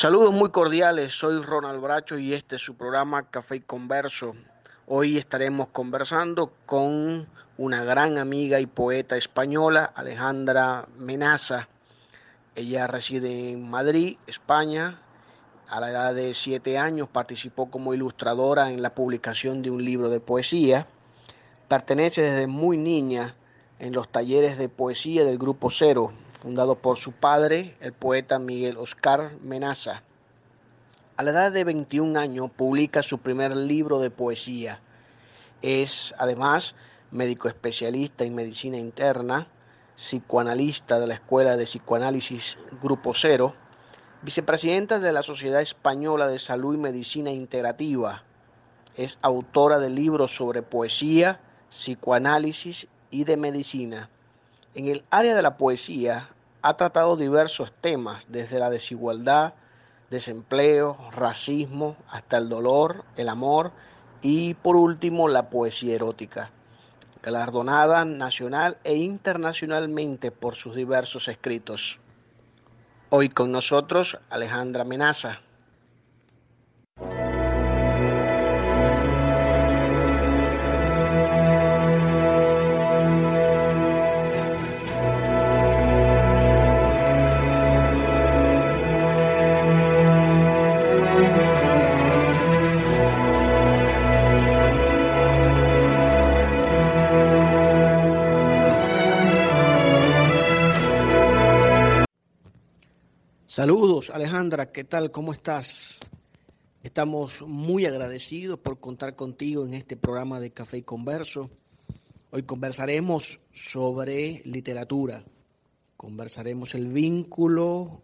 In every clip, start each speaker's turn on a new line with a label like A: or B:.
A: Saludos muy cordiales, soy Ronald Bracho y este es su programa Café y Converso. Hoy estaremos conversando con una gran amiga y poeta española, Alejandra Menaza. Ella reside en Madrid, España. A la edad de siete años participó como ilustradora en la publicación de un libro de poesía. Pertenece desde muy niña en los talleres de poesía del Grupo Cero, fundado por su padre, el poeta Miguel Oscar Menaza. A la edad de 21 años publica su primer libro de poesía. Es además médico especialista en medicina interna, psicoanalista de la Escuela de Psicoanálisis Grupo Cero, vicepresidenta de la Sociedad Española de Salud y Medicina Integrativa. Es autora de libros sobre poesía, psicoanálisis y de medicina. En el área de la poesía ha tratado diversos temas, desde la desigualdad, desempleo, racismo, hasta el dolor, el amor y por último la poesía erótica, galardonada nacional e internacionalmente por sus diversos escritos. Hoy con nosotros Alejandra Menaza. Saludos, Alejandra, ¿qué tal? ¿Cómo estás? Estamos muy agradecidos por contar contigo en este programa de Café y Converso. Hoy conversaremos sobre literatura. Conversaremos el vínculo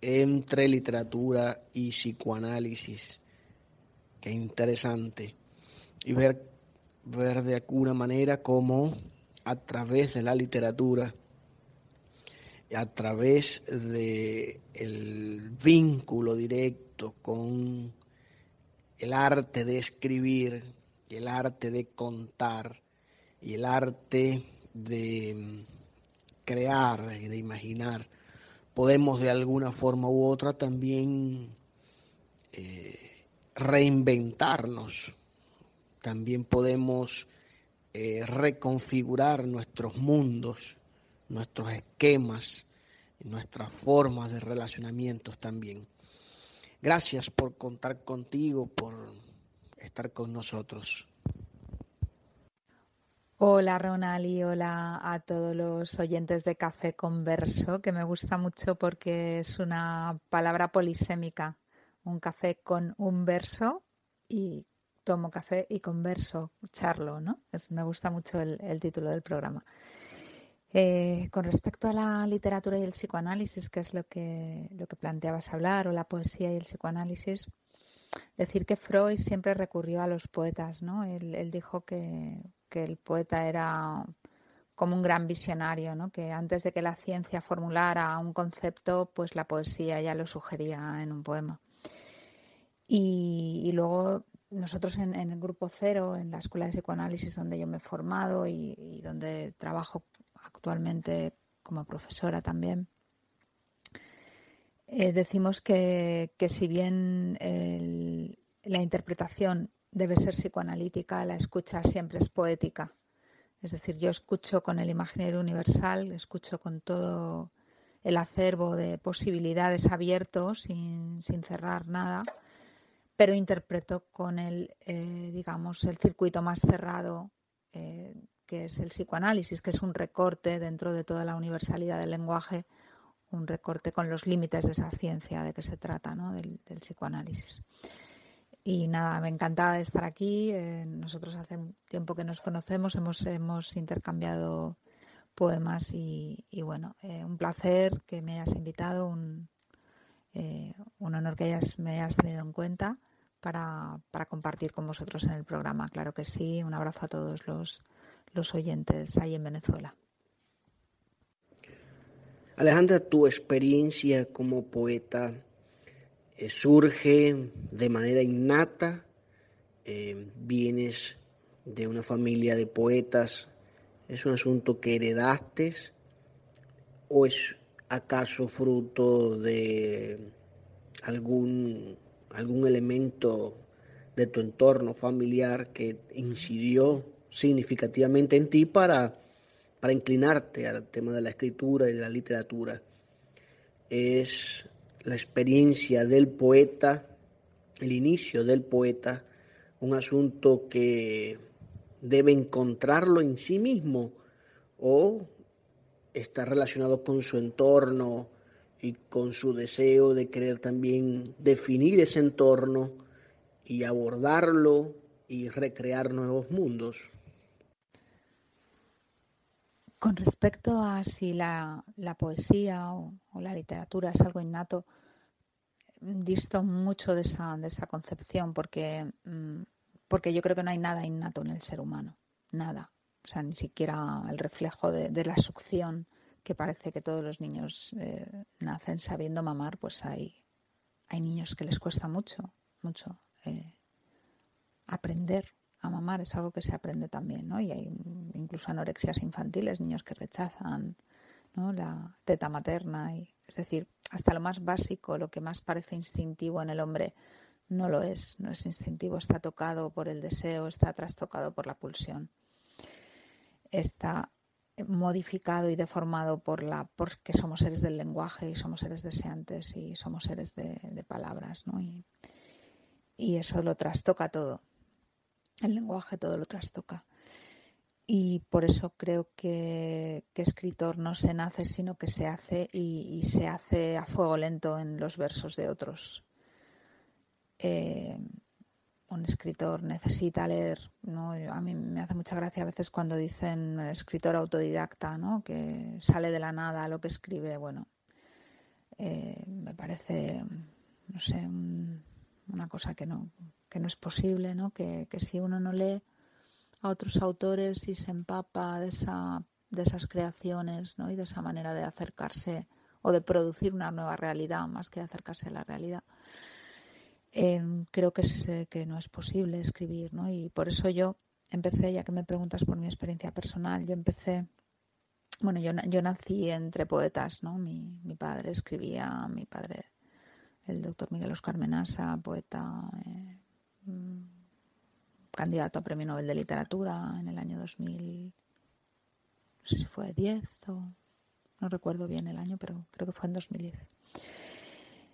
A: entre literatura y psicoanálisis. Qué interesante. Y ver, ver de alguna manera cómo a través de la literatura a través de el vínculo directo con el arte de escribir, el arte de contar y el arte de crear y de imaginar, podemos de alguna forma u otra también eh, reinventarnos, también podemos eh, reconfigurar nuestros mundos nuestros esquemas, nuestras formas de relacionamientos también. Gracias por contar contigo, por estar con nosotros.
B: Hola Ronald y hola a todos los oyentes de Café Converso, que me gusta mucho porque es una palabra polisémica, un café con un verso y tomo café y converso, charlo, ¿no? me gusta mucho el título del programa. Eh, con respecto a la literatura y el psicoanálisis, que es lo que, lo que planteabas hablar, o la poesía y el psicoanálisis, decir que Freud siempre recurrió a los poetas, ¿no? Él, dijo que, el poeta era como un gran visionario, ¿no? que antes de que la ciencia formulara un concepto, pues la poesía ya lo sugería en un poema. Y, luego nosotros en, el grupo cero, en la escuela de psicoanálisis donde yo me he formado y donde trabajo actualmente como profesora también, eh, decimos que, si bien la interpretación debe ser psicoanalítica, la escucha siempre es poética. Es decir, yo escucho con el imaginario universal, escucho con todo el acervo de posibilidades abiertos, sin, cerrar nada, pero interpreto con el, eh, digamos, el circuito más cerrado eh, que es el psicoanálisis, que es un recorte dentro de toda la universalidad del lenguaje, un recorte con los límites de esa ciencia de que se trata, ¿no? del, psicoanálisis. Y nada, me encanta estar aquí. Eh, nosotros hace tiempo que nos conocemos, hemos, hemos intercambiado poemas y, bueno, eh, un placer que me hayas invitado, un, eh, un honor que hayas, me hayas tenido en cuenta para, para compartir con vosotros en el programa. Claro que sí, un abrazo a todos los, los oyentes ahí en Venezuela.
A: Alejandra, tu experiencia como poeta eh, surge de manera innata, eh, vienes de una familia de poetas, es un asunto que heredaste o es acaso fruto de algún, algún elemento de tu entorno familiar que incidió significativamente en ti para, para inclinarte al tema de la escritura y de la literatura. Es la experiencia del poeta, el inicio del poeta, un asunto que debe encontrarlo en sí mismo o está relacionado con su entorno y con su deseo de querer también definir ese entorno y abordarlo y recrear nuevos mundos.
B: Con respecto a si la, poesía o, la literatura es algo innato, disto mucho de esa, de esa concepción porque, mm, porque yo creo que no hay nada innato en el ser humano, nada. O sea, ni siquiera el reflejo de, la succión que parece que todos los niños eh, nacen sabiendo mamar, pues hay, hay niños que les cuesta mucho, mucho eh, aprender mamar, es algo que se aprende también, ¿no? Y hay incluso anorexias infantiles, niños que rechazan la teta materna, y, es decir, hasta lo más básico, lo que más parece instintivo en el hombre, no lo es, no es instintivo, está tocado por el deseo, está trastocado por la pulsión, está modificado y deformado por la porque somos seres del lenguaje y somos seres deseantes y somos seres de, palabras, y eso lo trastoca todo. El lenguaje todo lo trastoca. Y por eso creo que, escritor no se nace, sino que se hace y, se hace a fuego lento en los versos de otros. Eh, un escritor necesita leer, ¿no? A mí me hace mucha gracia a veces cuando dicen escritor autodidacta, ¿no? Que sale de la nada lo que escribe. Bueno, eh, me parece, no sé, una cosa que no, que no es posible, ¿no? Que, si uno no lee a otros autores y se empapa de, esa, de esas creaciones ¿no? y de esa manera de acercarse o de producir una nueva realidad más que de acercarse a la realidad, em, creo que, es, que no es posible escribir. ¿no? Y por eso yo empecé, ya que me preguntas por mi experiencia personal, yo empecé bueno, yo, yo nací entre poetas, ¿no? Mi, mi padre escribía, mi padre el doctor Miguel Oscar Menasa, poeta, eh, candidato a Premio Nobel de Literatura en el año 2000, no sé si fue 10 o no recuerdo bien el año, pero creo que fue en 2010.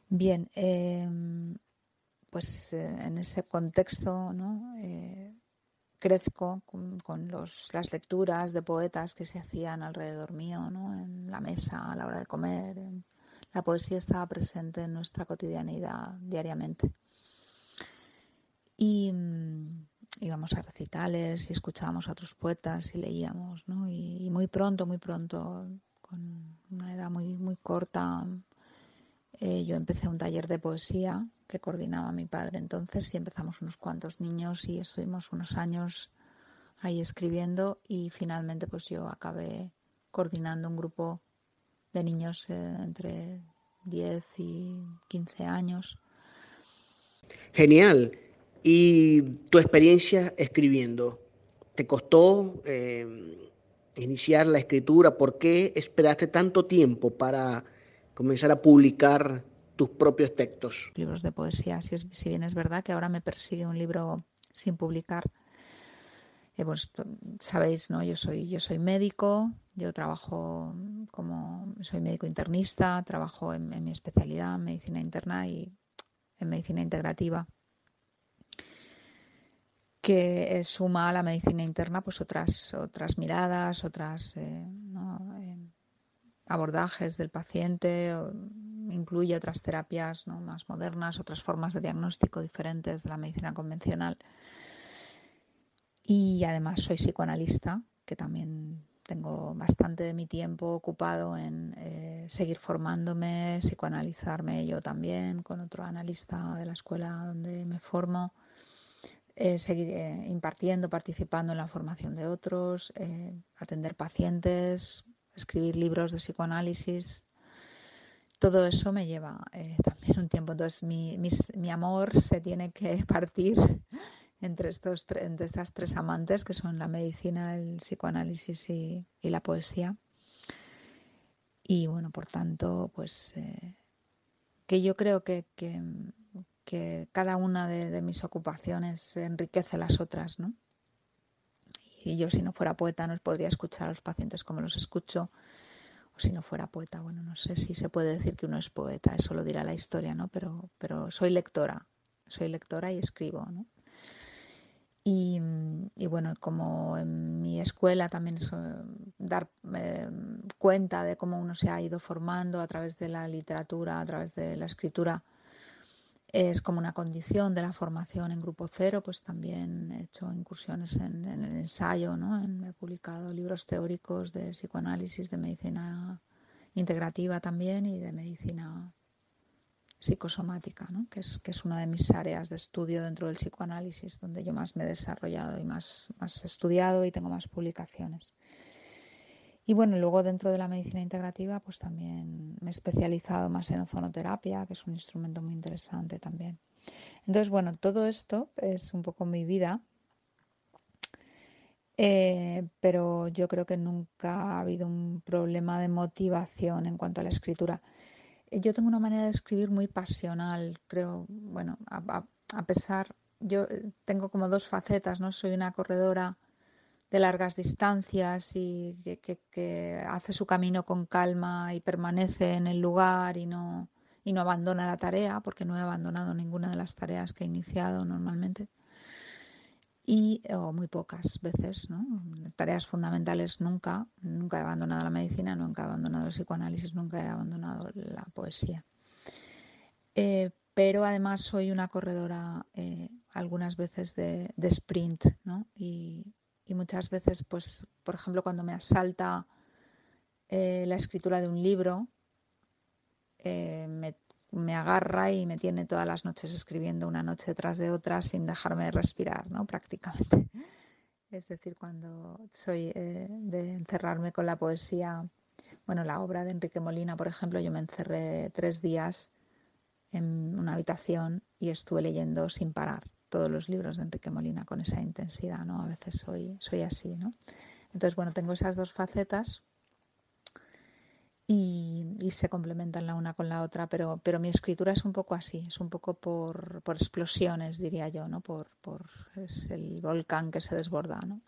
B: Bien, em, pues eh, en ese contexto, ¿no? Eh, crezco con, las lecturas de poetas que se hacían alrededor mío, ¿no? en la mesa a la hora de comer, la poesía estaba presente en nuestra cotidianidad diariamente. Y mm, íbamos a recitales y escuchábamos a otros poetas y leíamos, ¿no? Y, muy pronto, muy pronto, con una edad muy, muy corta, eh, yo empecé un taller de poesía que coordinaba mi padre entonces y empezamos unos cuantos niños y estuvimos unos años ahí escribiendo y finalmente pues yo acabé coordinando un grupo de niños eh, entre 10 y 15 años.
A: Genial. ¿Y tu experiencia escribiendo? ¿Te costó eh, iniciar la escritura? ¿Por qué esperaste tanto tiempo para comenzar a publicar tus propios textos?
B: Libros de poesía, si, si bien es verdad que ahora me persigue un libro sin publicar eh, pues sabéis, ¿no? Yo soy, yo soy médico, yo trabajo como, soy médico internista, trabajo en, mi especialidad, en medicina interna y en medicina integrativa que suma a la medicina interna pues otras otras miradas, otras eh, eh, abordajes del paciente, incluye otras terapias ¿no? más modernas, otras formas de diagnóstico diferentes de la medicina convencional. Y además soy psicoanalista, que también tengo bastante de mi tiempo ocupado en eh, seguir formándome, psicoanalizarme yo también con otro analista de la escuela donde me formo, eh, seguir eh, impartiendo, participando en la formación de otros, atender pacientes, escribir libros de psicoanálisis. Todo eso me lleva también un tiempo. Entonces mi, mi amor se tiene que partir entre, estos, entre estas tres amantes que son la medicina, el psicoanálisis y, la poesía. Y bueno, por tanto, pues eh, que yo creo que, que, cada una de, mis ocupaciones enriquece las otras, ¿no? Y yo si no fuera poeta no podría escuchar a los pacientes como los escucho, o si no fuera poeta, bueno, no sé si se puede decir que uno es poeta, eso lo dirá la historia, ¿no? Pero, pero soy lectora, soy lectora y escribo, ¿no? Y, bueno, como en mi escuela también es dar eh, cuenta de cómo uno se ha ido formando a través de la literatura, a través de la escritura, es como una condición de la formación en grupo cero, pues también he hecho incursiones en, en el ensayo, ¿no? he publicado libros teóricos de psicoanálisis, de medicina integrativa también y de medicina psicosomática, ¿no? que, es, que es una de mis áreas de estudio dentro del psicoanálisis, donde yo más me he desarrollado y más, más estudiado y tengo más publicaciones. Y bueno, luego dentro de la medicina integrativa, pues también me he especializado más en ozonoterapia, que es un instrumento muy interesante también. Entonces, bueno, todo esto es un poco mi vida, eh, pero yo creo que nunca ha habido un problema de motivación en cuanto a la escritura yo tengo una manera de escribir muy pasional, creo, bueno, a, pesar, yo eh, tengo como dos facetas, ¿no? Soy una corredora de largas distancias y que, hace su camino con calma y permanece en el lugar y no, y no abandona la tarea, porque no he abandonado ninguna de las tareas que he iniciado normalmente y o muy pocas veces, ¿no? Tareas fundamentales nunca, nunca he abandonado la medicina, nunca he abandonado el psicoanálisis, nunca he abandonado la poesía. Eh, pero además soy una corredora eh, algunas veces de, sprint, ¿no? Muchas veces, pues, por ejemplo, cuando me asalta eh, la escritura de un libro, me me agarra y me tiene todas las noches escribiendo una noche tras de otra sin dejarme respirar, ¿no? Prácticamente. Es decir, cuando soy eh, de encerrarme con la poesía, bueno, la obra de Enrique Molina, por ejemplo, yo me encerré tres días en una habitación y estuve leyendo sin parar todos los libros de Enrique Molina con esa intensidad, ¿no? A veces soy, soy así, ¿no? Entonces, bueno, tengo esas dos facetas y, se complementan la una con la otra, pero, pero mi escritura es un poco así, es un poco por, por explosiones, diría yo, ¿no? Por, por es el volcán que se desborda, ¿no?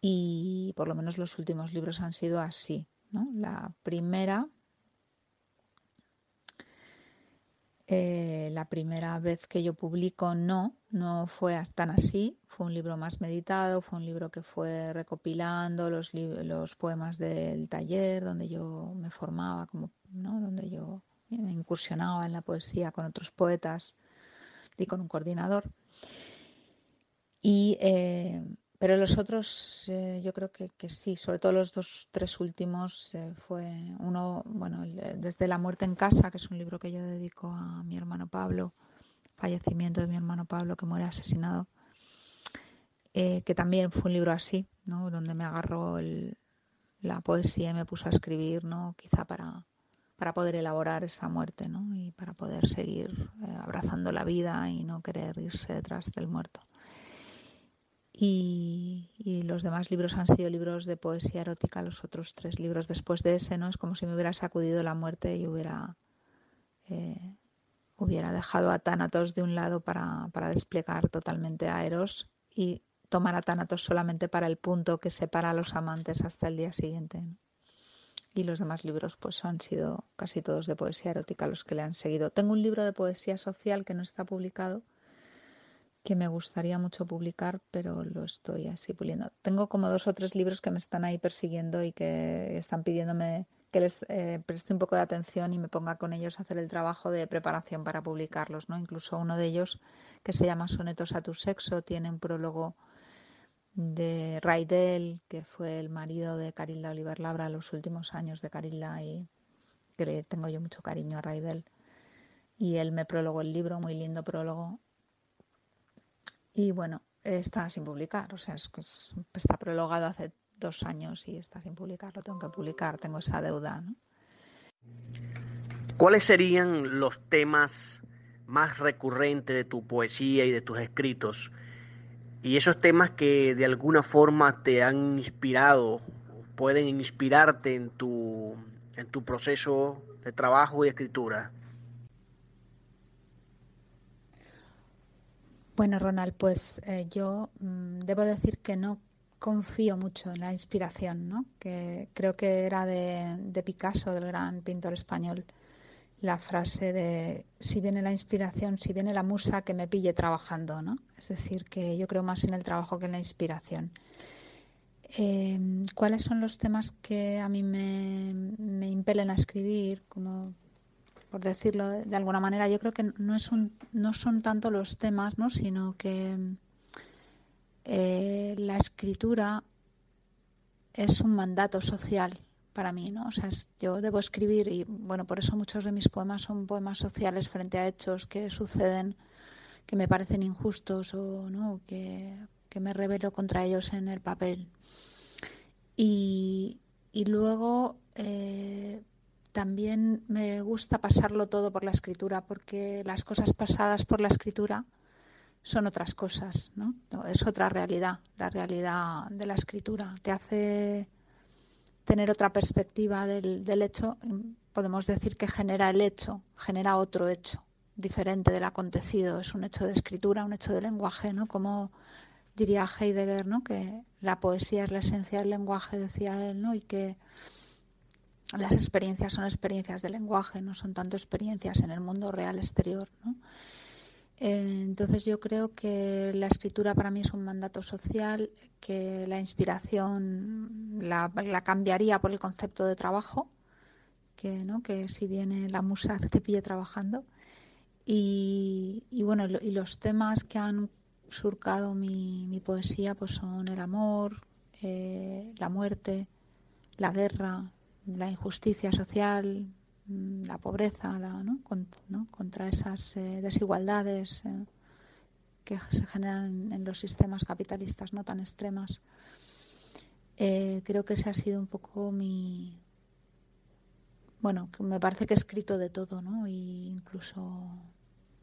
B: Y por lo menos los últimos libros han sido así, ¿no? La primera Eh, la primera vez que yo publico no, no fue tan así, fue un libro más meditado, fue un libro que fue recopilando los, los poemas del taller donde yo me formaba, como, ¿no? donde yo me incursionaba en la poesía con otros poetas y con un coordinador. Y eh, pero los otros, eh, yo creo que, sí, sobre todo los dos, tres últimos, eh, fue uno, bueno, eh, desde La muerte en casa, que es un libro que yo dedico a mi hermano Pablo, fallecimiento de mi hermano Pablo, que muere asesinado, que también fue un libro así, ¿no? Donde me agarró la poesía y me puso a escribir, ¿no? Quizá para, para poder elaborar esa muerte, ¿no? Y para poder seguir abrazando la vida y no querer irse detrás del muerto. Y, los demás libros han sido libros de poesía erótica, los otros tres libros después de ese, ¿no? Es como si me hubiera sacudido la muerte y hubiera, eh, hubiera dejado a Tánatos de un lado para, para desplegar totalmente a Eros y tomar a Tánatos solamente para el punto que separa a los amantes hasta el día siguiente. Y los demás libros pues han sido casi todos de poesía erótica los que le han seguido. Tengo un libro de poesía social que no está publicado, que me gustaría mucho publicar, pero lo estoy así puliendo. Tengo como dos o tres libros que me están ahí persiguiendo y que están pidiéndome que les eh, preste un poco de atención y me ponga con ellos a hacer el trabajo de preparación para publicarlos, ¿no? Incluso uno de ellos, que se llama Sonetos a tu sexo, tiene un prólogo de Raidel, que fue el marido de Carilda Oliver Labra los últimos años de Carilda y que le tengo yo mucho cariño a Raidel. Y él me prologó el libro, muy lindo prólogo, y bueno, está sin publicar, o sea, es, está prologado hace dos años y está sin publicar, lo tengo que publicar, tengo esa deuda. ¿no?
A: ¿Cuáles serían los temas más recurrentes de tu poesía y de tus escritos? Y esos temas que de alguna forma te han inspirado, pueden inspirarte en tu, en tu proceso de trabajo y escritura.
B: Bueno, Ronald, pues eh, yo mm, debo decir que no confío mucho en la inspiración, ¿no? Que creo que era de, Picasso, del gran pintor español, la frase de si viene la inspiración, si viene la musa, que me pille trabajando, ¿no? Es decir, que yo creo más en el trabajo que en la inspiración. Em, ¿Cuáles son los temas que a mí me, me impelen a escribir? Como por decirlo de alguna manera, yo creo que no, es un, no son tanto los temas, ¿no? sino que eh, la escritura es un mandato social para mí, ¿no? O sea, yo debo escribir y bueno, por eso muchos de mis poemas son poemas sociales frente a hechos que suceden que me parecen injustos o no que, me rebelo contra ellos en el papel. Y, y luego eh, también me gusta pasarlo todo por la escritura, porque las cosas pasadas por la escritura son otras cosas, ¿no? Es otra realidad, la realidad de la escritura. Te hace tener otra perspectiva del, del hecho. Podemos decir que genera el hecho, genera otro hecho, diferente del acontecido. Es un hecho de escritura, un hecho de lenguaje, ¿no? Como diría Heidegger, ¿no? Que la poesía es la esencia del lenguaje, decía él, ¿no? Y que las experiencias son experiencias de lenguaje, no son tanto experiencias en el mundo real exterior. Eh, entonces yo creo que la escritura para mí es un mandato social, que la inspiración la, cambiaría por el concepto de trabajo, que, ¿no? que si viene la musa te pille trabajando. Y, bueno, y los temas que han surcado mi, poesía pues son el amor, eh, la muerte, la guerra, la injusticia social, mm, la pobreza, contra esas eh, desigualdades eh, que se generan en los sistemas capitalistas no tan extremas. Eh, creo que ese ha sido un poco mi... Bueno, me parece que he escrito de todo, ¿no? Y incluso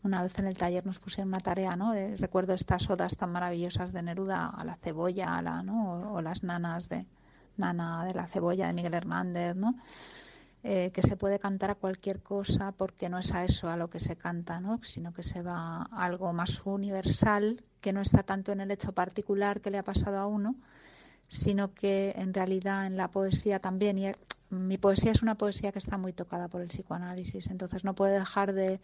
B: una vez en el taller nos pusieron una tarea, ¿no? recuerdo estas odas tan maravillosas de Neruda a la cebolla, a la, ¿no? o las nanas de, Nana de la Cebolla de Miguel Hernández, ¿no? Eh, que se puede cantar a cualquier cosa porque no es a eso a lo que se canta, ¿no? sino que se va a algo más universal, que no está tanto en el hecho particular que le ha pasado a uno, sino que en realidad en la poesía también, y mi poesía es una poesía que está muy tocada por el psicoanálisis, entonces no puede dejar de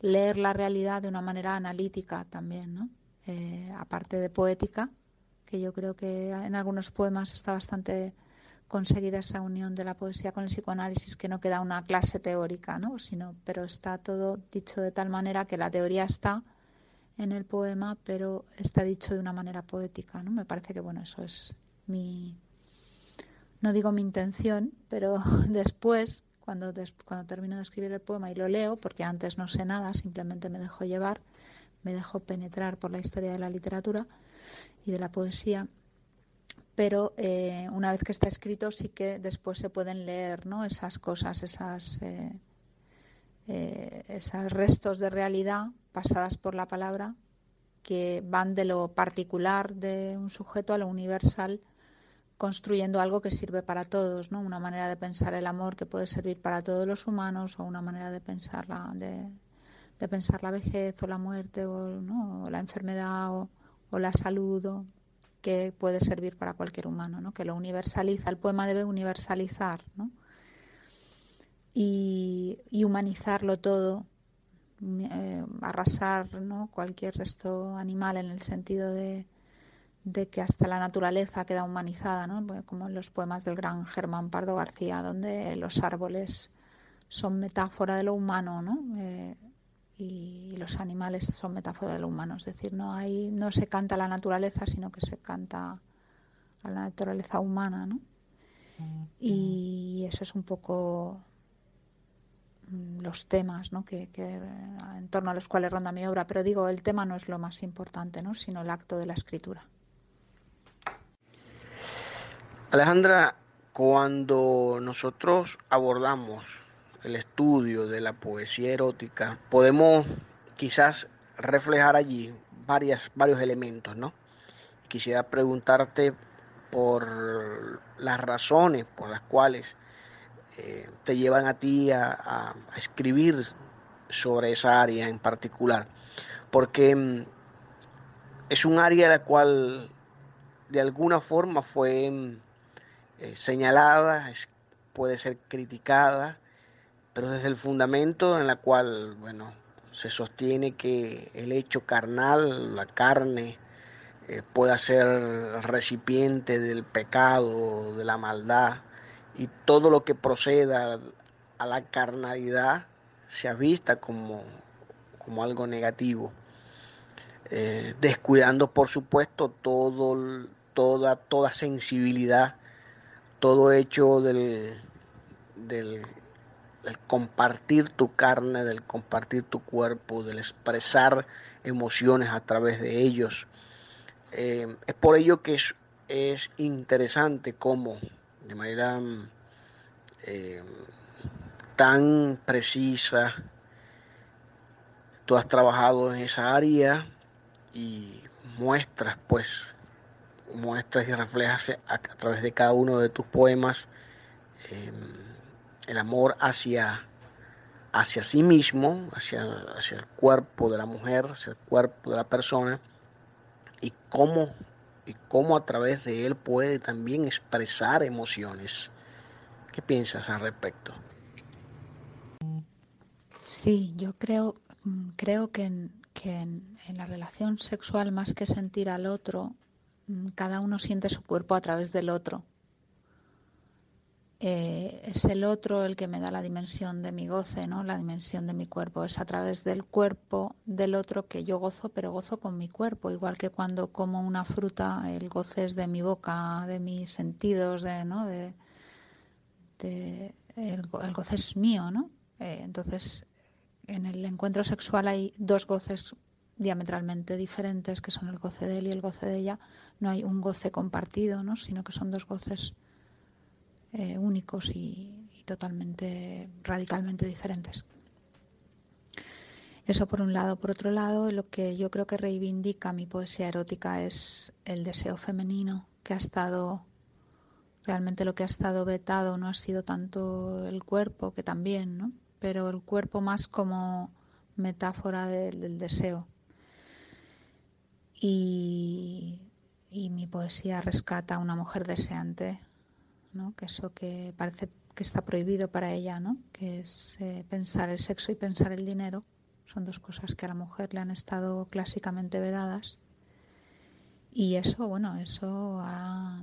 B: leer la realidad de una manera analítica también, ¿no? Eh, aparte de poética, que yo creo que en algunos poemas está bastante conseguida esa unión de la poesía con el psicoanálisis que no queda una clase teórica, ¿no? Sino, pero está todo dicho de tal manera que la teoría está en el poema, pero está dicho de una manera poética, ¿no? Me parece que bueno, eso es mi no digo mi intención, pero después cuando, cuando termino de escribir el poema y lo leo, porque antes no sé nada, simplemente me dejo llevar, me dejo penetrar por la historia de la literatura y de la poesía. Pero eh, una vez que está escrito, sí que después se pueden leer ¿no? esas cosas, esas, eh, eh, esos restos de realidad pasadas por la palabra que van de lo particular de un sujeto a lo universal construyendo algo que sirve para todos, ¿no? Una manera de pensar el amor que puede servir para todos los humanos o una manera de pensar la, de, de pensar la vejez o la muerte o, la enfermedad o, la salud que puede servir para cualquier humano, ¿no? que lo universaliza. El poema debe universalizar y, humanizarlo todo, eh, arrasar cualquier resto animal en el sentido de, que hasta la naturaleza queda humanizada, ¿no? como en los poemas del gran Germán Pardo García, donde los árboles son metáfora de lo humano, ¿no? Eh, los animales son metáfora de lo humano, es decir, no hay, no se canta a la naturaleza, sino que se canta a la naturaleza humana, ¿no? Y eso es un poco mm, los temas ¿no? que, en torno a los cuales ronda mi obra, pero digo, el tema no es lo más importante, ¿no? sino el acto de la escritura.
A: Alejandra, cuando nosotros abordamos el estudio de la poesía erótica, podemos quizás reflejar allí varias, varios elementos, ¿no? Quisiera preguntarte por las razones por las cuales eh, te llevan a ti a, escribir sobre esa área en particular, porque mm, es un área la cual de alguna forma fue eh, señalada, puede ser criticada, pero desde el fundamento en la cual, bueno, se sostiene que el hecho carnal, la carne, eh, pueda ser recipiente del pecado, de la maldad, y todo lo que proceda a la carnalidad sea vista como, como algo negativo. Eh, descuidando por supuesto todo, toda, toda sensibilidad, todo hecho del, del, compartir tu carne, del compartir tu cuerpo, del expresar emociones a través de ellos. Eh, es por ello que es, es interesante cómo de manera eh, tan precisa tú has trabajado en esa área y muestras, pues, muestras y reflejas a, través de cada uno de tus poemas em, el amor hacia, hacia sí mismo, hacia, hacia el cuerpo de la mujer, hacia el cuerpo de la persona, y cómo, y cómo a través de él puede también expresar emociones. ¿Qué piensas al respecto?
B: Sí, yo creo, creo que, en, que en, la relación sexual, más que sentir al otro, cada uno siente su cuerpo a través del otro. Eh, es el otro el que me da la dimensión de mi goce, ¿no? la dimensión de mi cuerpo. Es a través del cuerpo del otro que yo gozo, pero gozo con mi cuerpo. Igual que cuando como una fruta, el goce es de mi boca, de mis sentidos, de, ¿no? de, el, goce es mío. ¿no? Eh, entonces, en el encuentro sexual hay dos goces diametralmente diferentes, que son el goce de él y el goce de ella. No hay un goce compartido, ¿no? sino que son dos goces eh, únicos y, totalmente, radicalmente diferentes. Eso por un lado. Por otro lado, lo que yo creo que reivindica mi poesía erótica es el deseo femenino, que ha estado, realmente lo que ha estado vetado no ha sido tanto el cuerpo, que también, ¿no? pero el cuerpo más como metáfora del deseo. Y, mi poesía rescata a una mujer deseante, ¿no? que eso que parece que está prohibido para ella, ¿no? que es eh, pensar el sexo y pensar el dinero. Son dos cosas que a la mujer le han estado clásicamente vedadas. Y eso, bueno, eso ha,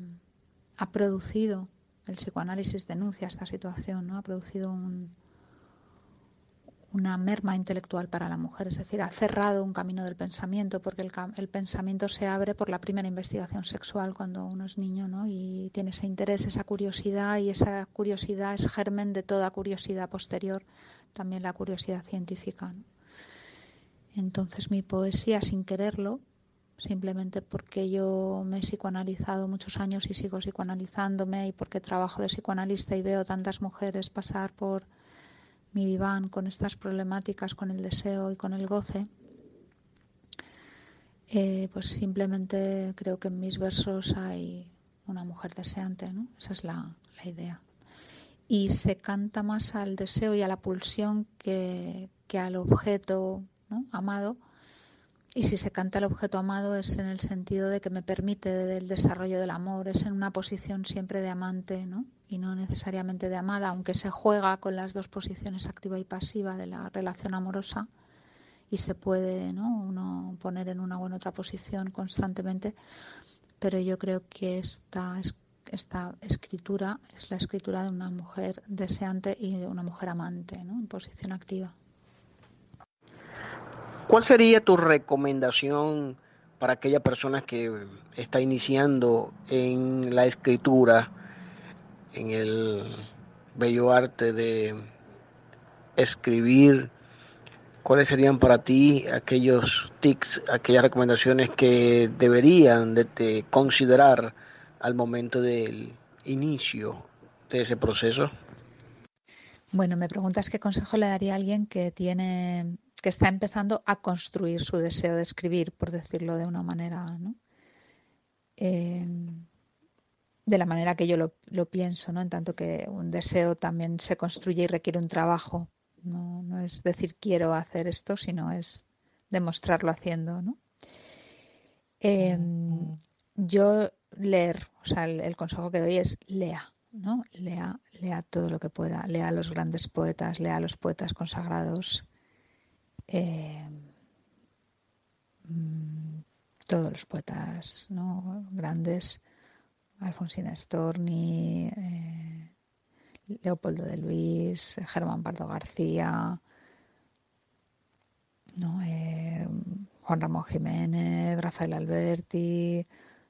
B: ha producido, el psicoanálisis denuncia esta situación, ¿no? ha producido un, una merma intelectual para la mujer, es decir, ha cerrado un camino del pensamiento, porque el, pensamiento se abre por la primera investigación sexual cuando uno es niño, ¿no? Y tiene ese interés, esa curiosidad, y esa curiosidad es germen de toda curiosidad posterior, también la curiosidad científica. Entonces mi poesía, sin quererlo, simplemente porque yo me he psicoanalizado muchos años y sigo psicoanalizándome, y porque trabajo de psicoanalista y veo tantas mujeres pasar por mi diván con estas problemáticas, con el deseo y con el goce, eh, pues simplemente creo que en mis versos hay una mujer deseante, ¿no? Esa es la, idea. Y se canta más al deseo y a la pulsión que, que al objeto amado. Y si se canta al objeto amado es en el sentido de que me permite el desarrollo del amor, es en una posición siempre de amante, ¿no? y no necesariamente de amada, aunque se juega con las dos posiciones activa y pasiva de la relación amorosa y se puede ¿no? uno poner en una u en otra posición constantemente, pero yo creo que esta, esta escritura es la escritura de una mujer deseante y de una mujer amante, ¿no? en posición activa.
A: ¿Cuál sería tu recomendación para aquella persona que está iniciando en la escritura? en el bello arte de escribir, ¿cuáles serían para ti aquellos tics, aquellas recomendaciones que deberían de considerar al momento del inicio de ese proceso?
B: Bueno, me preguntas qué consejo le daría a alguien que tiene que está empezando a construir su deseo de escribir, por decirlo de una manera, ¿no? Eh, de la manera que yo lo, pienso, ¿no? En tanto que un deseo también se construye y requiere un trabajo. No, es decir quiero hacer esto, sino es demostrarlo haciendo, ¿no? Em, yo leer, o sea, el, consejo que doy es lea, ¿no? Lea, lea todo lo que pueda, lea a los grandes poetas, lea a los poetas consagrados. Em, mm, todos los poetas ¿no? grandes, Alfonsina Storni, eh, Leopoldo de Luis, Germán Pardo García, eh, Juan Ramón Jiménez, Rafael Alberti,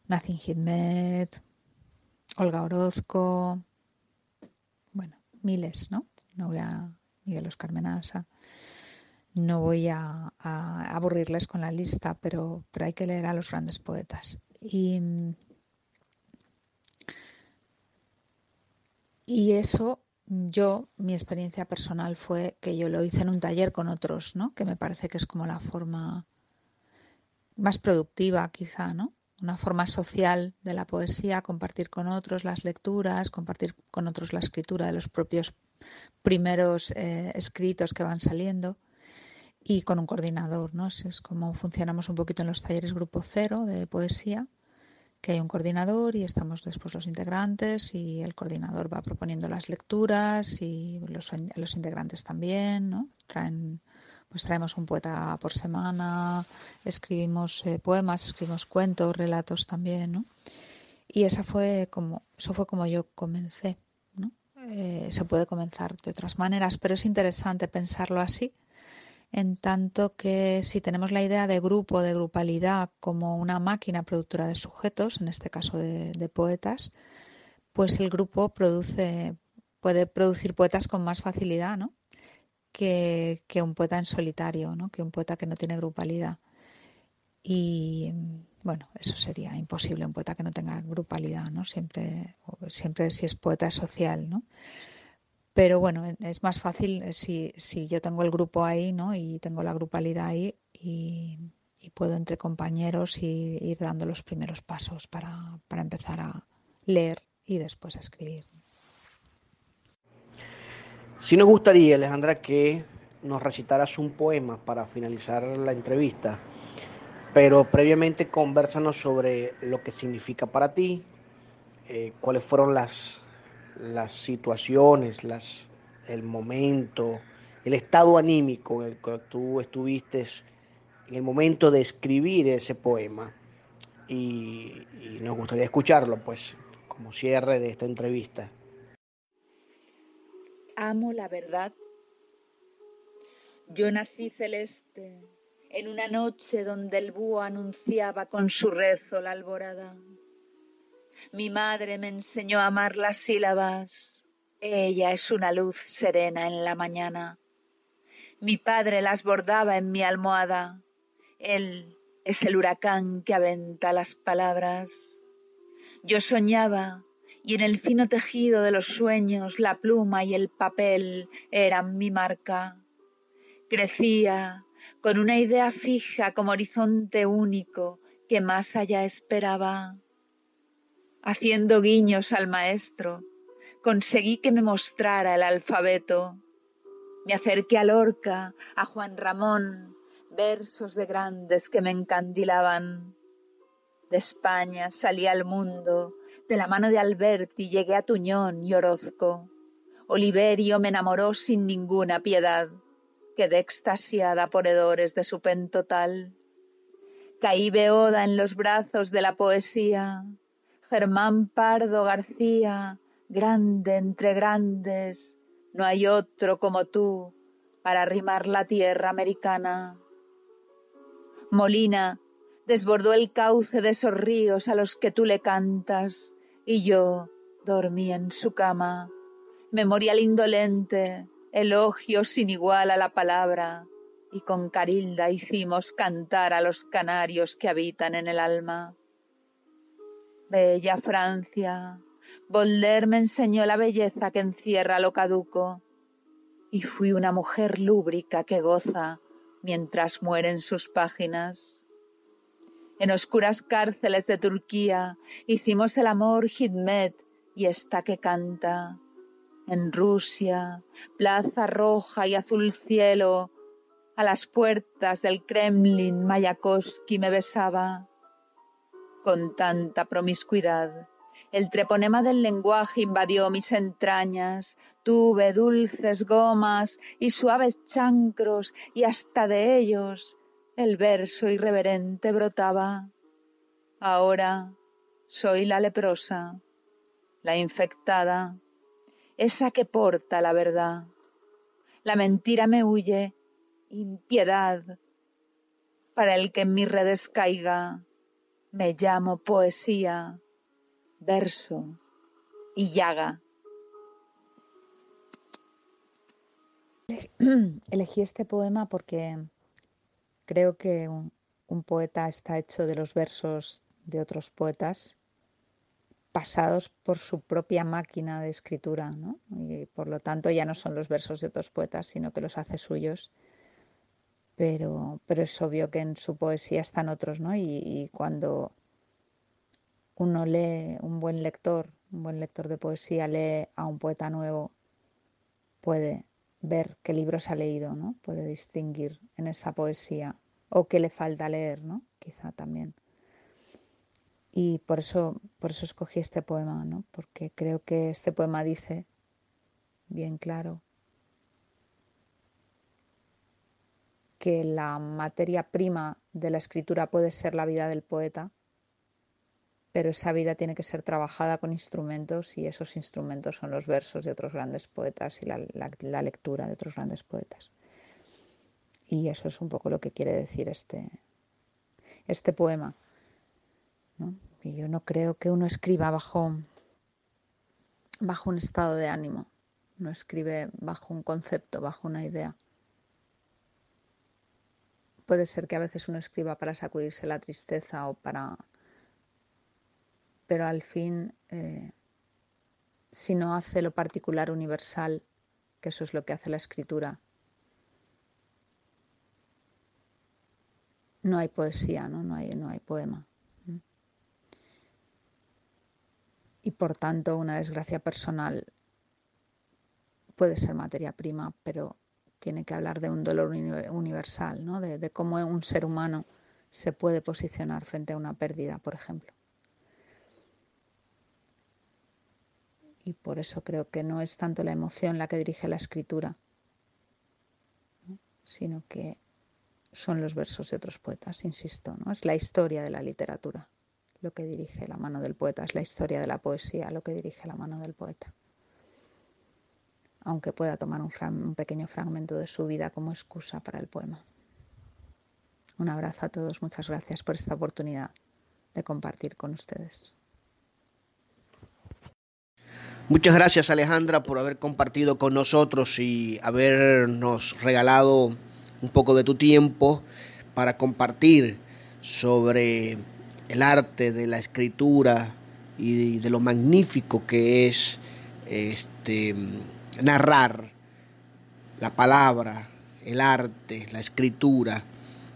B: Nacin Hidmet, Olga Orozco, bueno, miles, ¿no? No voy a Miguel Oscar Menasa. No voy a, aburrirles con la lista, pero, hay que leer a los grandes poetas. Y, y eso yo, mi experiencia personal fue que yo lo hice en un taller con otros, ¿no? Que me parece que es como la forma más productiva, quizá, ¿no? Una forma social de la poesía, compartir con otros las lecturas, compartir con otros la escritura de los propios primeros eh, escritos que van saliendo y con un coordinador, ¿no? Es como funcionamos un poquito en los talleres Grupo Cero de poesía que hay un coordinador y estamos después los integrantes y el coordinador va proponiendo las lecturas y los, los integrantes también, ¿no? Traen, pues traemos un poeta por semana, escribimos eh, poemas, escribimos cuentos, relatos también, ¿no? Y esa fue como, eso fue como yo comencé, ¿no? Eh, se puede comenzar de otras maneras, pero es interesante pensarlo así en tanto que si tenemos la idea de grupo, de grupalidad, como una máquina productora de sujetos, en este caso de, poetas, pues el grupo produce, puede producir poetas con más facilidad ¿no? que, un poeta en solitario, ¿no? que un poeta que no tiene grupalidad. Y bueno, eso sería imposible, un poeta que no tenga grupalidad, ¿no? Siempre, siempre si es poeta social, ¿no? Pero bueno, es más fácil eh, si, si yo tengo el grupo ahí, ¿no? Y tengo la grupalidad ahí y, puedo entre compañeros y, ir dando los primeros pasos para, para empezar a leer y después a escribir.
A: Si nos gustaría, Alejandra, que nos recitaras un poema para finalizar la entrevista, pero previamente conversanos sobre lo que significa para ti, eh, cuáles fueron las las situaciones, las, el momento, el estado anímico en el que tú estuviste en el momento de escribir ese poema. Y, y nos gustaría escucharlo, pues, como cierre de esta entrevista.
C: Amo la verdad. Yo nací celeste en una noche donde el búho anunciaba con su rezo la alborada. Mi madre me enseñó a amar las sílabas. Ella es una luz serena en la mañana. Mi padre las bordaba en mi almohada. Él es el huracán que aventa las palabras. Yo soñaba y en el fino tejido de los sueños la pluma y el papel eran mi marca. Crecía con una idea fija como horizonte único que más allá esperaba haciendo guiños al maestro, conseguí que me mostrara el alfabeto. Me acerqué a Lorca, a Juan Ramón, versos de grandes que me encandilaban. De España salí al mundo, de la mano de Alberti llegué a Tuñón y Orozco. Oliverio me enamoró sin ninguna piedad, quedé extasiada por hedores de su pentotal. Caí beoda en los brazos de la poesía, Germán Pardo García, grande entre grandes, no hay otro como tú para rimar la tierra americana. Molina desbordó el cauce de esos ríos a los que tú le cantas, y yo dormí en su cama. Memorial indolente, elogio sin igual a la palabra, y con Carilda hicimos cantar a los canarios que habitan en el alma. Bella Francia, Volder me enseñó la belleza que encierra lo caduco, y fui una mujer lúbrica que goza mientras mueren sus páginas. En oscuras cárceles de Turquía hicimos el amor Hidmet y esta que canta. En Rusia, plaza roja y azul cielo, a las puertas del Kremlin Mayakovsky me besaba con tanta promiscuidad. El treponema del lenguaje invadió mis entrañas, tuve dulces gomas y suaves chancros, y hasta de ellos el verso irreverente brotaba. Ahora soy la leprosa, la infectada, esa que porta la verdad. La mentira me huye, impiedad. Para el que en mis redes caiga, me llamo poesía, verso y llaga.
B: Elegí este poema porque creo que un, poeta está hecho de los versos de otros poetas pasados por su propia máquina de escritura, ¿no? y por lo tanto ya no son los versos de otros poetas, sino que los hace suyos. Pero, pero es obvio que en su poesía están otros, ¿no? Y, cuando uno lee, un buen lector, un buen lector de poesía lee a un poeta nuevo, puede ver qué libros ha leído, ¿no? Puede distinguir en esa poesía o qué le falta leer, ¿no? Quizá también. Y por eso, por eso escogí este poema, ¿no? porque creo que este poema dice bien claro que la materia prima de la escritura puede ser la vida del poeta, pero esa vida tiene que ser trabajada con instrumentos y esos instrumentos son los versos de otros grandes poetas y la, lectura de otros grandes poetas. Y eso es un poco lo que quiere decir este, este poema. Y yo no creo que uno escriba bajo, bajo un estado de ánimo, no escribe bajo un concepto, bajo una idea. Puede ser que a veces uno escriba para sacudirse la tristeza o para... Pero al fin, eh, si no hace lo particular universal, que eso es lo que hace la escritura, no hay poesía, no, no, hay, no hay poema. y por tanto una desgracia personal puede ser materia prima, pero tiene que hablar de un dolor universal, ¿no? de, cómo un ser humano se puede posicionar frente a una pérdida, por ejemplo. Y por eso creo que no es tanto la emoción la que dirige la escritura, sino que son los versos de otros poetas, insisto, ¿no? es la historia de la literatura lo que dirige la mano del poeta, es la historia de la poesía lo que dirige la mano del poeta. Aunque pueda tomar un, pequeño fragmento de su vida como excusa para el poema. Un abrazo a todos, muchas gracias por esta oportunidad de compartir con ustedes.
A: Muchas gracias Alejandra por haber compartido con nosotros y habernos regalado un poco de tu tiempo para compartir sobre el arte de la escritura y de lo magnífico que es este, narrar la palabra, el arte, la escritura,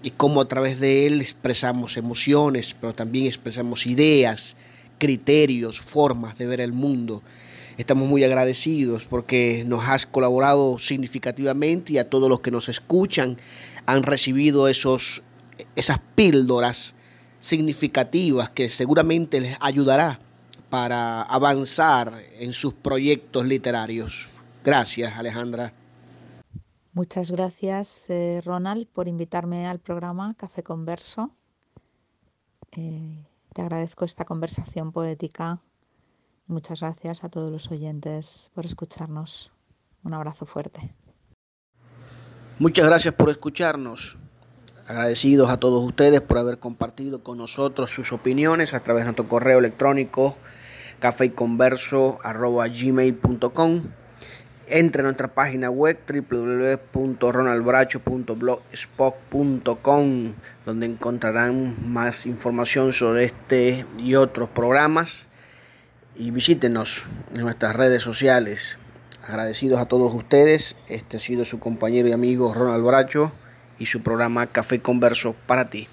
A: y cómo a través de él expresamos emociones, pero también expresamos ideas, criterios, formas de ver el mundo. Estamos muy agradecidos porque nos has colaborado significativamente y a todos los que nos escuchan han recibido esos, esas píldoras significativas que seguramente les ayudará para avanzar en sus proyectos literarios. Gracias, Alejandra.
B: Muchas gracias, eh, Ronald, por invitarme al programa Café Converso. Eh, te agradezco esta conversación poética. Muchas gracias a todos los oyentes por escucharnos. Un abrazo fuerte.
A: Muchas gracias por escucharnos. Agradecidos a todos ustedes por haber compartido con nosotros sus opiniones a través de nuestro correo electrónico cafeconverso.gmail.com Entre a nuestra página web www.ronaldbracho.blogspot.com donde encontrarán más información sobre este y otros programas y visítenos en nuestras redes sociales. Agradecidos a todos ustedes. Este ha sido su compañero y amigo Ronald Bracho y su programa Café Converso para ti.